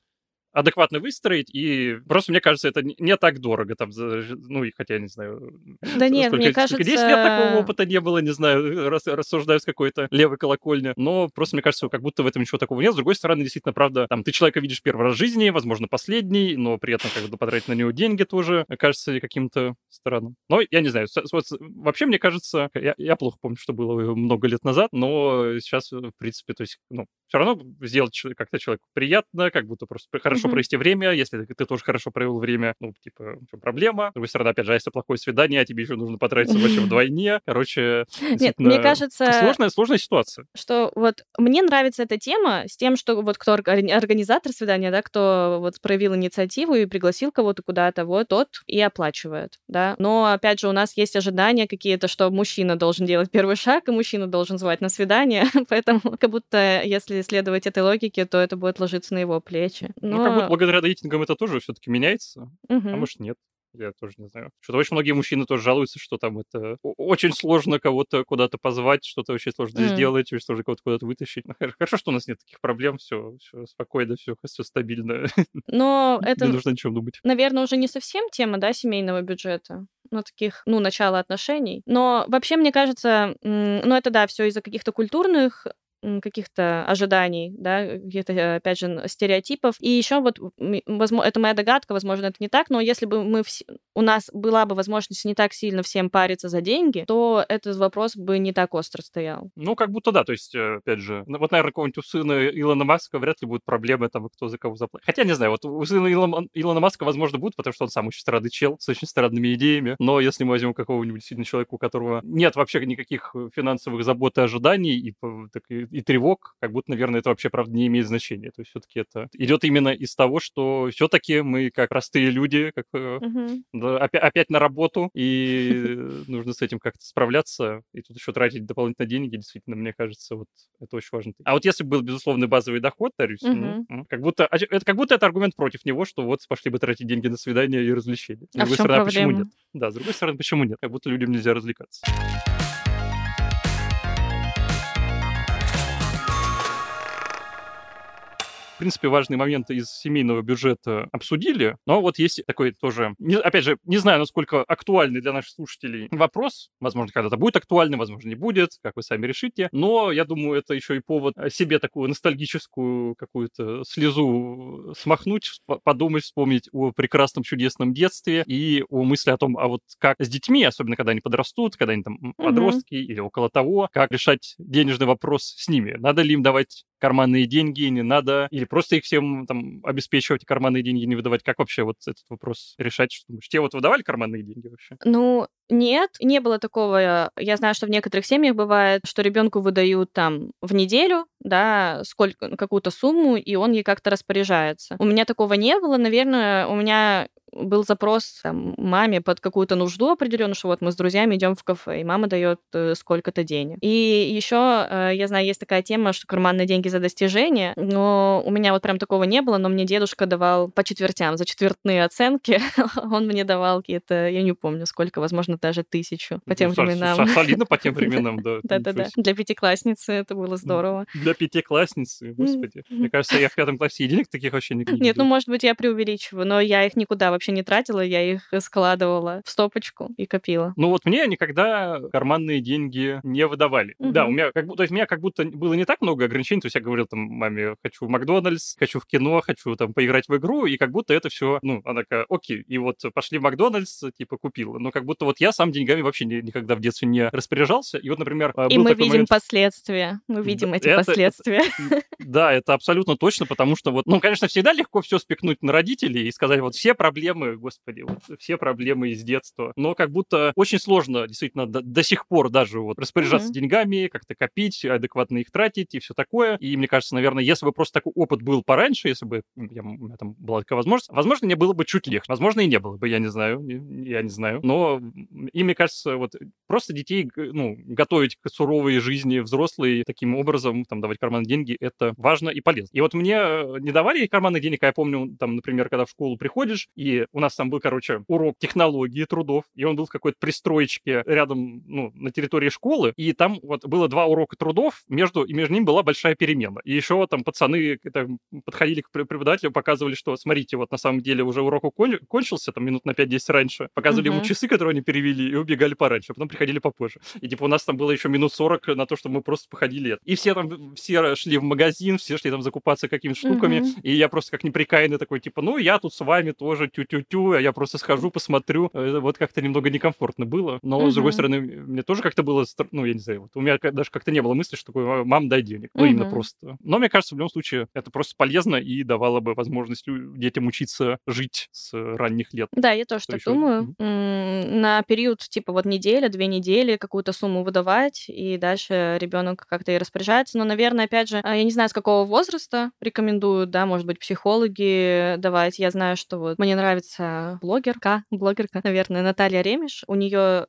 адекватно выстроить, и просто, мне кажется, это не так дорого, там, ну, и хотя, я не знаю, Да нет, сколько, мне сколько 10 лет такого кажется, опыта не было, не знаю, рас- рассуждаю с какой-то левой колокольни, но просто, мне кажется, как будто в этом ничего такого нет. С другой стороны, действительно, правда, там, ты человека видишь первый раз в жизни, возможно, последний, но при этом, как бы, потратить на него деньги тоже кажется каким-то странным. Но я не знаю, вот вообще, мне кажется, я, я плохо помню, что было много лет назад, но сейчас, в принципе, то есть, ну, все равно сделать как-то человеку приятно, как будто просто хорошо Мгм. провести время, если ты, ты тоже хорошо провел время, ну, типа, в чём проблема? С другой стороны, опять же, а если плохое свидание, а тебе еще нужно потратиться вообще вдвойне. Короче, нет, мне кажется, сложная, сложная ситуация. что вот мне нравится эта тема с тем, что вот кто орга- организатор свидания, да, кто вот проявил инициативу и пригласил кого-то куда-то, вот тот и оплачивает, да. Но опять же у нас есть ожидания какие-то, что мужчина должен делать первый шаг, и мужчина должен звать на свидание, поэтому как будто если следовать этой логике, то это будет ложиться на его плечи. Ну, как будто Но благодаря дейтингам это тоже все-таки меняется, а может нет. Я тоже не знаю. Что-то очень многие мужчины тоже жалуются, что там это очень сложно кого-то куда-то позвать, что-то очень сложно М. сделать, очень сложно кого-то куда-то вытащить. Ну, хор- Хорошо, что у нас нет таких проблем, все, все спокойно, все, все стабильно. Но Не это нужно о чем думать. наверное, уже не совсем тема, да, семейного бюджета, ну, таких, ну, начала отношений. Но вообще, мне кажется, ну, это, да, все из-за каких-то культурных каких-то ожиданий, да, где-то, э, опять же, стереотипов. И еще вот, возможно, это моя догадка, возможно, это не так, но если бы мы вс- у нас была бы возможность не так сильно всем париться за деньги, то этот вопрос бы не так остро стоял. Ну, как будто да, то есть, э, опять же, вот, наверное, какого-нибудь у сына Илона Маска вряд ли будут проблемы, там, кто за кого заплатит. Хотя, не знаю, вот у сына Илона, Илона Маска, возможно, будут, потому что он сам очень странный чел с очень странными идеями, но если мы возьмем какого-нибудь сильного человека, у которого нет вообще никаких э, финансовых забот и ожиданий, и, так, и и тревог, как будто, наверное, это вообще, правда, не имеет значения. То есть все-таки это идет именно из того, что все-таки мы, как простые люди, как Мгм. да, опя- опять на работу, и нужно с этим как-то справляться, и тут еще тратить дополнительно деньги, действительно, мне кажется, вот это очень важно. А вот если бы был безусловный базовый доход, Тарюс, ну, Мгм. м, как будто а, это как будто это аргумент против него, что вот пошли бы тратить деньги на свидания и развлечения. С А другой стороны, а почему проблема? нет? Да, с другой стороны, почему нет? Как будто людям нельзя развлекаться. В принципе, важные моменты из семейного бюджета обсудили, но вот есть такой тоже, не- опять же, не знаю, насколько актуальный для наших слушателей вопрос, возможно, когда-то будет актуальный, возможно, не будет, как вы сами решите, но я думаю, это еще и повод себе такую ностальгическую какую-то слезу смахнуть, подумать, вспомнить о прекрасном, чудесном детстве и о мысли о том, а вот как с детьми, особенно когда они подрастут, когда они там подростки или около того, как решать денежный вопрос с ними. Надо ли им давать карманные деньги, не надо, или просто их всем там обеспечивать карманные деньги не выдавать. Как вообще вот этот вопрос решать? Что думаешь? Тебе вот выдавали карманные деньги вообще? Ну, нет, не было такого. Я знаю, что в некоторых семьях бывает, что ребенку выдают там в неделю, да, сколько, какую-то сумму, и он ей как-то распоряжается. У меня такого не было. Наверное, у меня был запрос там, маме под какую-то нужду определенную, что вот мы с друзьями идем в кафе, и мама дает э, сколько-то денег. И еще, э, я знаю, есть такая тема, что карманные деньги за достижения, но у меня вот прям такого не было, но мне дедушка давал по четвертям, за четвертные оценки. Он мне давал какие-то, я не помню сколько, возможно, даже тысячу по тем временам. со- Солидно по тем временам, да. Да-да-да. Для пятиклассницы это было здорово. Для пятиклассницы, господи. Мне кажется, я в пятом классе денег таких вообще не не Нет, ну, может быть, я преувеличиваю, но я их никуда вообще не тратила, я их складывала в стопочку и копила. Ну вот мне никогда карманные деньги не выдавали. Да, у меня как то есть у меня как будто было не так много ограничений, то есть я говорил там маме, хочу в Макдональдс, хочу в кино, хочу там поиграть в игру, и как будто это все, ну, она такая, окей, и вот пошли в Макдональдс, типа купила. Но как будто вот я сам деньгами вообще ни- никогда в детстве не распоряжался. И вот, например, И был мы такой видим момент, последствия. Мы видим Да, эти это- это- последствия. Да, это абсолютно точно, потому что вот, ну, конечно, всегда легко все спекнуть на родителей и сказать, вот все проблемы, господи, вот все проблемы из детства. Но как будто очень сложно действительно до, до сих пор даже вот распоряжаться Мгм. деньгами, как-то копить, адекватно их тратить и все такое. И мне кажется, наверное, если бы просто такой опыт был пораньше, если бы я, у меня там была такая возможность, возможно, мне было бы чуть легче. Возможно, и не было бы, я не знаю, я не знаю. Но и мне кажется, вот просто детей, ну, готовить к суровой жизни взрослые таким образом, там, давать карманные деньги, это важно и полезно. И вот мне э, не давали карманных денег, а я помню, там, например, когда в школу приходишь, и у нас там был, короче, урок технологии трудов, и он был в какой-то пристроечке рядом, ну, на территории школы, и там вот было два урока трудов, между, и между ними была большая перемена. И еще там пацаны это, подходили к преподавателю, показывали, что, смотрите, вот на самом деле уже урок укон- кончился, там, минут на 5-10 раньше, показывали ему Мгм. часы, которые они перевели, и убегали пораньше, а потом приходили попозже. И типа у нас там было еще минут 40 на то, чтобы мы просто походили. И все там, все шли в магазин, все шли там закупаться какими-то штуками, Мгм. и я просто как неприкаянный такой, типа, ну, я тут с вами тоже тю-тю-тю, а я просто схожу, посмотрю. Вот как-то немного некомфортно было. Но, с другой стороны, мне тоже как-то было, ну, я не знаю, вот у меня даже как-то не было мысли, что такое, мам, дай денег. Ну, именно просто. Но мне кажется, в любом случае, это просто полезно и давало бы возможность детям учиться жить с ранних лет. Да, я тоже Что так еще? думаю. М, На период типа вот неделя, две недели какую-то сумму выдавать, и дальше ребенок как-то и распоряжается. Но, наверное, опять же, а, я не знаю, с какого возраста рекомендуют, да, может быть, психологи давать. Я знаю, что вот мне нравится блогерка, блогерка, наверное, Наталья Ремеш. У нее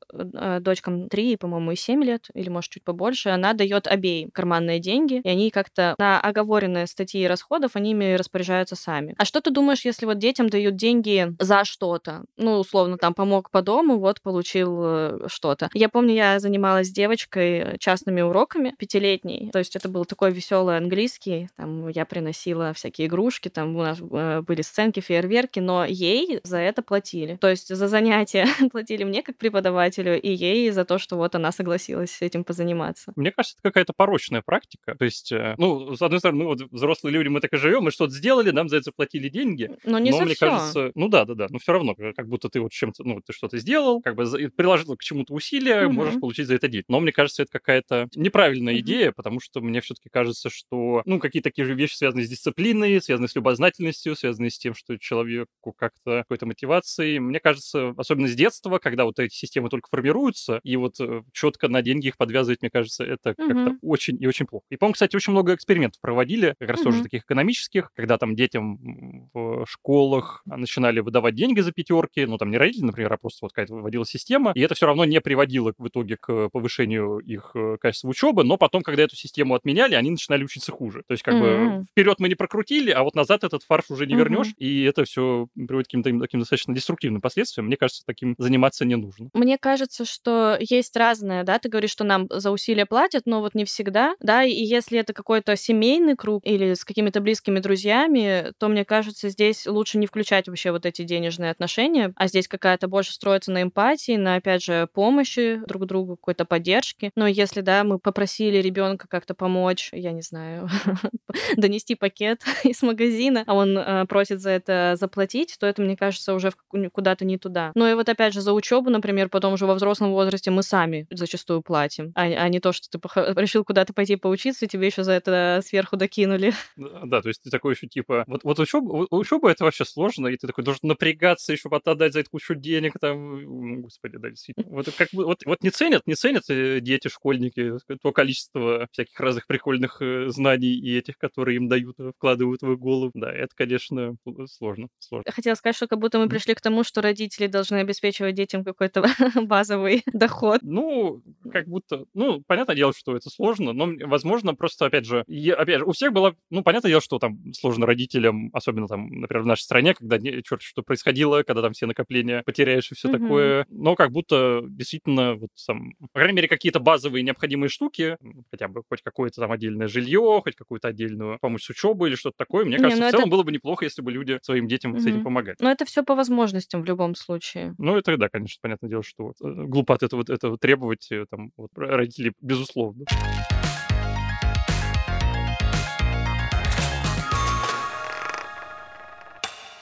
дочкам 3, по-моему, и 7 лет, или, может, чуть побольше. Она дает обеим карманные деньги, и они как-то на оговоренные статьи расходов, они ими распоряжаются сами. А что ты думаешь, если вот детям дают деньги за что-то? Ну, условно, там, помог по дому, вот, получил э, что-то. Я помню, я занималась с девочкой частными уроками, пятилетней. То есть это был такой веселый английский. Там я приносила всякие игрушки, там у нас э, были сценки, фейерверки, но ей за это платили. То есть за занятия платили мне как преподавателю, и ей за то, что вот она согласилась с этим позаниматься. Мне кажется, это какая-то порочная практика. То есть, э, ну, с одной стороны, мы вот взрослые люди, мы так и живем, мы что-то сделали, нам за это заплатили деньги. Но не но за мне все. кажется, ну да, да, да, но все равно, как будто ты вот чем-то, ну, ты что-то сделал, как бы приложил к чему-то усилия, можешь Мгм. получить за это деньги. Но мне кажется, это какая-то неправильная Мгм. идея, потому что мне все-таки кажется, что, ну, какие-то такие же вещи, связанные с дисциплиной, связанные с любознательностью, связанные с тем, что человеку как-то какой-то какой мотивацией. Мне кажется, особенно с детства, когда вот эти системы только формируются, и вот э, четко на деньги их подвязывать, мне кажется, это как-то Мгм. очень и очень плохо. И, по-моему, кстати, очень много экспериментов проводили, как раз тоже Мгм. таких экономических, когда там детям в школах начинали выдавать деньги за пятерки, ну, там не родители, например, а просто вот какая-то выводила система, и это все равно не приводило в итоге к повышению их э, качества учебы, но потом, когда эту систему отменяли, они начинали учиться хуже. То есть как бы М. вперед мы не прокрутили, а вот назад этот фарш уже не Мгм. вернешь, и это все приводит к каким-то таким достаточно деструктивным последствиям. Мне кажется, таким заниматься не нужно. Мне кажется, что есть разное, да, ты говоришь, что нам за усилия платят, но вот не всегда, да, и если это какой-то семейный круг или с какими-то близкими друзьями, то, мне кажется, здесь лучше не включать вообще вот эти денежные отношения, а здесь какая-то больше строится на эмпатии, на, опять же, помощи друг другу, какой-то поддержки. Но если, да, мы попросили ребенка как-то помочь, я не знаю, донести пакет из магазина, а он э, просит за это заплатить, то это, мне кажется, уже куда-то не туда. Ну и вот опять же за учебу, например, потом уже во взрослом возрасте мы сами зачастую платим, а, а не то, что ты решил куда-то пойти поучиться, и тебе еще за это сверху докинули. Да, то есть ты такой еще типа, вот, вот учеба, учеба это вообще сложно, и ты такой должен напрягаться еще отдать за это кучу денег, там, господи, да, действительно. Вот как вот, вот не ценят, не ценят э, дети, школьники, то количество всяких разных прикольных э, знаний и этих, которые им дают, э, вкладывают в их голову. Да, это, конечно, сложно, сложно. Хотела сказать, что как будто мы пришли к тому, что родители должны обеспечивать детям какой-то базовый доход. Ну, как будто, ну, понятное дело, что это сложно, но, возможно, просто, опять же, я- опять же, у всех было, ну, понятное дело, что там сложно родителям, особенно там, например, в нашей стране, когда черт что происходило, когда там все накопления потеряешь и все Мгм. такое, но как будто действительно, вот там, по крайней мере, какие-то базовые необходимые штуки, хотя бы хоть какое-то там отдельное жилье, хоть какую-то отдельную помощь с учебой или что-то такое, мне Не, кажется, ну в целом это- было бы неплохо, если бы люди своим детям с этим помогали. Но это все по возможностям в любом случае. Ну, это да, конечно, понятное дело, что вот, э, глупо от этого, этого требовать э, там, вот, родителей, безусловно.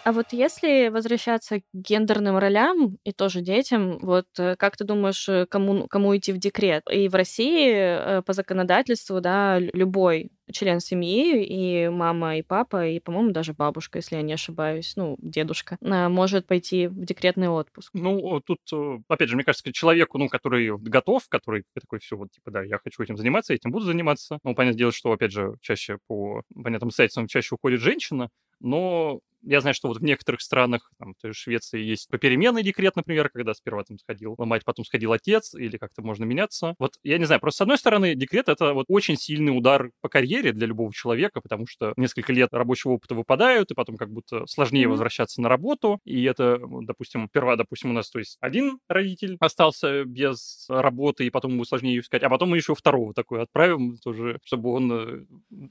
А вот если возвращаться к гендерным ролям и тоже детям, вот э, как ты думаешь, э, кому, кому идти в декрет? И в России э, по законодательству, да, лю- любой член семьи, и мама, и папа, и, по-моему, даже бабушка, если я не ошибаюсь, ну, дедушка, может пойти в декретный отпуск. Ну, тут, опять же, мне кажется, человеку, ну, который готов, который такой, все, вот, типа, да, я хочу этим заниматься, этим буду заниматься. Ну, понятное дело, что, опять же, чаще по понятным обстоятельствам чаще уходит женщина, но я знаю, что вот в некоторых странах, там, в Швеции есть попеременный декрет, например, когда сперва там сходил мать, потом сходил отец, или как-то можно меняться. Вот, я не знаю, просто с одной стороны, декрет — это вот очень сильный удар по карьере для любого человека, потому что несколько лет рабочего опыта выпадают, и потом как будто сложнее Мгм. возвращаться на работу, и это, допустим, сперва, допустим, у нас, то есть один родитель остался без работы, и потом ему сложнее ее искать, а потом мы еще второго такой отправим тоже, чтобы он э,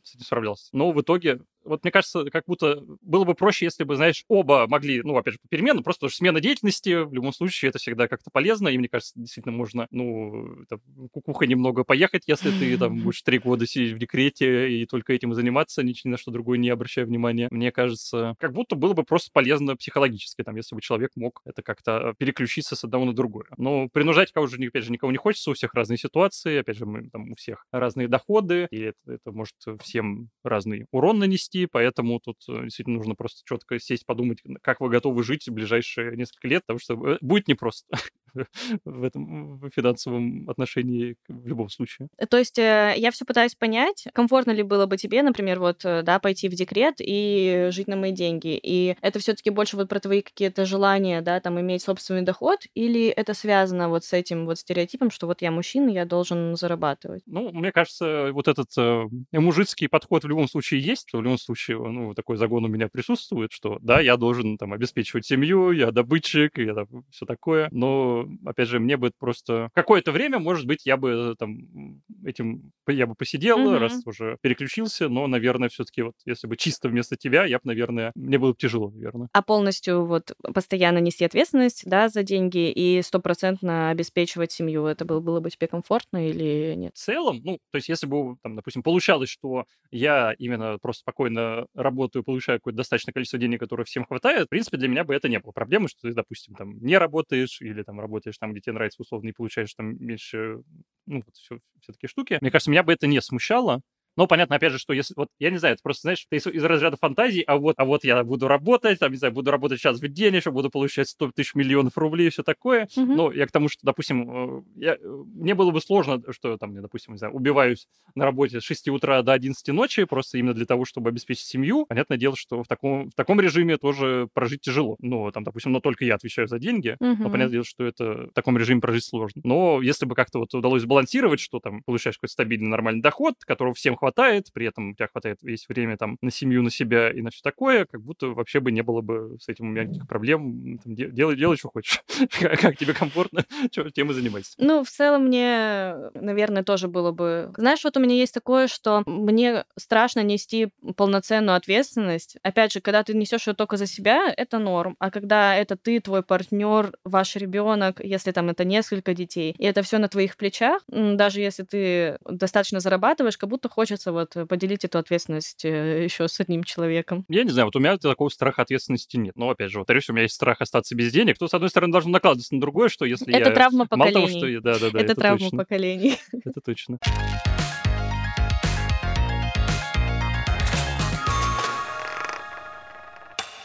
с этим справлялся. Но в итоге, вот мне кажется, как будто было бы проще, если бы, знаешь, оба могли, ну, опять же, попеременно, просто потому что смена деятельности, в любом случае, это всегда как-то полезно, и мне кажется, действительно можно, ну, это, кукуха немного поехать, если ты там будешь три года сидеть в декрете и только этим и заниматься, ни ни на что другое не обращая внимания. Мне кажется, как будто было бы просто полезно психологически, там, если бы человек мог это как-то переключиться с одного на другое. Но принуждать кого же, опять же, никого не хочется, у всех разные ситуации, опять же, мы, там, у всех разные доходы, и это, это может всем разный урон нанести, поэтому тут э, действительно нужно просто четко сесть, подумать, как вы готовы жить в ближайшие несколько лет, потому что э, будет непросто в этом в финансовом отношении в любом случае. То есть э, я все пытаюсь понять, комфортно ли было бы тебе, например, вот, э, да, пойти в декрет и жить на мои деньги. И это все таки больше вот про твои какие-то желания, да, там, иметь собственный доход, или это связано вот с этим вот стереотипом, что вот я мужчина, я должен зарабатывать? Ну, мне кажется, вот этот э, мужицкий подход в любом случае есть, что в любом случае, ну, такой загон у меня присутствует, что да, я должен там обеспечивать семью, я добытчик, я там все такое, но, опять же, мне бы просто какое-то время, может быть, я бы там этим, я бы посидел, Мгм. раз уже переключился, но, наверное, все-таки вот если бы чисто вместо тебя, я бы, наверное, мне было бы тяжело, наверное. А полностью вот постоянно нести ответственность, да, за деньги и стопроцентно обеспечивать семью, это было, было бы тебе комфортно или нет? В целом, ну, то есть если бы, там, допустим, получалось, что я именно просто спокойно работаю, получаю какое-то достаточное количество денег, которое всем хватает, в принципе, для меня бы это не было проблемы, что ты, допустим, там не работаешь или там работаешь там, где тебе нравится условно, и получаешь там меньше, ну, вот все, все такие штуки. Мне кажется, меня бы это не смущало, Но понятно, опять же, что если, вот, я не знаю, это просто, знаешь, ты из, из разряда фантазий, а вот, а вот я буду работать, там, не знаю, буду работать сейчас в день, еще буду получать 100 тысяч миллионов рублей и все такое. Мгм. Но я к тому, что, допустим, э, я, э, мне было бы сложно, что там, я, допустим, не знаю, убиваюсь на работе с 6 утра до 11 ночи, просто именно для того, чтобы обеспечить семью. Понятное дело, что в таком, в таком режиме тоже прожить тяжело. Ну, там, допустим, но только я отвечаю за деньги, но Мгм. понятное дело, что это в таком режиме прожить сложно. Но если бы как-то вот удалось сбалансировать, что там получаешь какой-то стабильный нормальный доход, которого всем хватает, при этом у тебя хватает весь время там на семью, на себя и на все такое, как будто вообще бы не было бы с этим у меня никаких проблем. Там, де- делай, делай, что хочешь. Как как тебе комфортно, чё, тем и занимайся. Ну, в целом мне, наверное, тоже было бы... Знаешь, вот у меня есть такое, что мне страшно нести полноценную ответственность. Опять же, когда ты несешь ее только за себя, это норм. А когда это ты, твой партнер, ваш ребенок, если там это несколько детей, и это все на твоих плечах, даже если ты достаточно зарабатываешь, как будто хочется вот поделить эту ответственность еще с одним человеком. Я не знаю, вот у меня такого страха ответственности нет. Но, опять же, повторюсь, у меня есть страх остаться без денег, то, с одной стороны, должен накладываться на другое, что если Это я... травма Мало того, что... поколений. я- Да-да-да, это, травма точно. поколений. Это точно.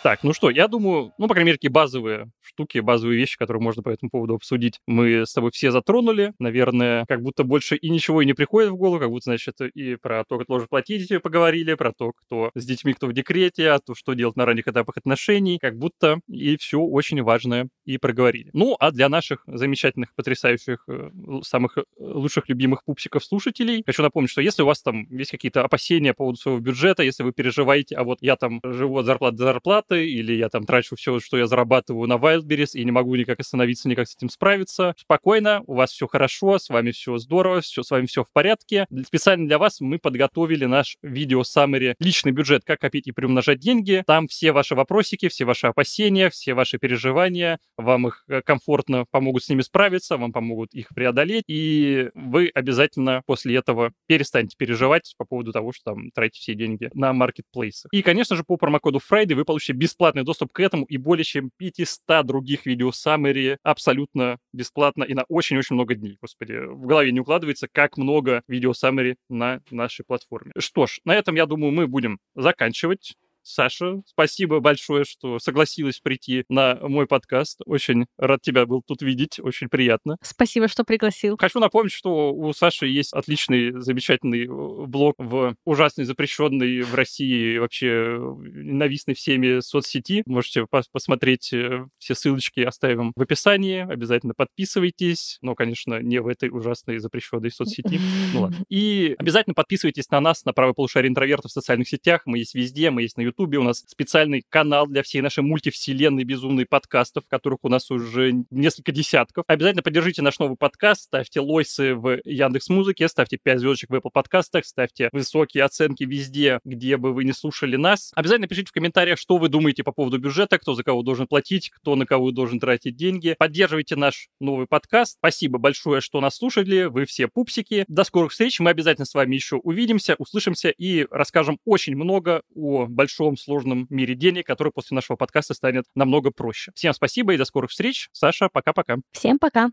Так, ну что, я думаю, ну, по крайней мере, такие базовые штуки, базовые вещи, которые можно по этому поводу обсудить, мы с тобой все затронули. Наверное, как будто больше и ничего и не приходит в голову, как будто, значит, и про то, как должен платить, поговорили, про то, кто с детьми, кто в декрете, а то, что делать на ранних этапах отношений, как будто и все очень важное и проговорили. Ну, а для наших замечательных, потрясающих, э, самых э, лучших, любимых пупсиков-слушателей, хочу напомнить, что если у вас там есть какие-то опасения по поводу своего бюджета, если вы переживаете, а вот я там живу от зарплаты до зарплаты, или я там трачу все, что я зарабатываю на Wildberries, и не могу никак остановиться, никак с этим справиться, спокойно, у вас все хорошо, с вами все здорово, все, с вами все в порядке. Специально для вас мы подготовили наш видео саммари «Личный бюджет. Как копить и приумножать деньги». Там все ваши вопросики, все ваши опасения, все ваши переживания, вам их э, комфортно помогут с ними справиться, вам помогут их преодолеть, и вы обязательно после этого перестанете переживать по поводу того, что там тратите все деньги на маркетплейсах. И, конечно же, по промокоду Friday вы получите бесплатный доступ к этому и более чем 500 других видео саммари абсолютно бесплатно и на очень-очень много дней. Господи, в голове не укладывается, как много видео саммари на нашей платформе. Что ж, на этом, я думаю, мы будем заканчивать. Саша, спасибо большое, что согласилась прийти на мой подкаст. Очень рад тебя был тут видеть, очень приятно. Спасибо, что пригласил. Хочу напомнить, что у Саши есть отличный, замечательный э, блог в ужасной, запрещенной в России, вообще э, ненавистной всеми соцсети. Можете пос- посмотреть, э, все ссылочки оставим в описании. Обязательно подписывайтесь, но, конечно, не в этой ужасной, запрещенной соцсети. Ну ладно. И обязательно подписывайтесь на нас, на правое полушарие интровертов в социальных сетях. Мы есть везде, мы есть на Ютубе. У нас специальный канал для всей нашей мультивселенной безумной подкастов, которых у нас уже несколько десятков. Обязательно поддержите наш новый подкаст, ставьте лойсы в Яндекс Музыке, ставьте 5 звездочек в Apple подкастах, ставьте высокие оценки везде, где бы вы не слушали нас. Обязательно пишите в комментариях, что вы думаете по поводу бюджета, кто за кого должен платить, кто на кого должен тратить деньги. Поддерживайте наш новый подкаст. Спасибо большое, что нас слушали. Вы все пупсики. До скорых встреч. Мы обязательно с вами еще увидимся, услышимся и расскажем очень много о большом сложном мире денег, который после нашего подкаста станет намного проще. Всем спасибо и до скорых встреч. Саша, пока-пока. Всем пока.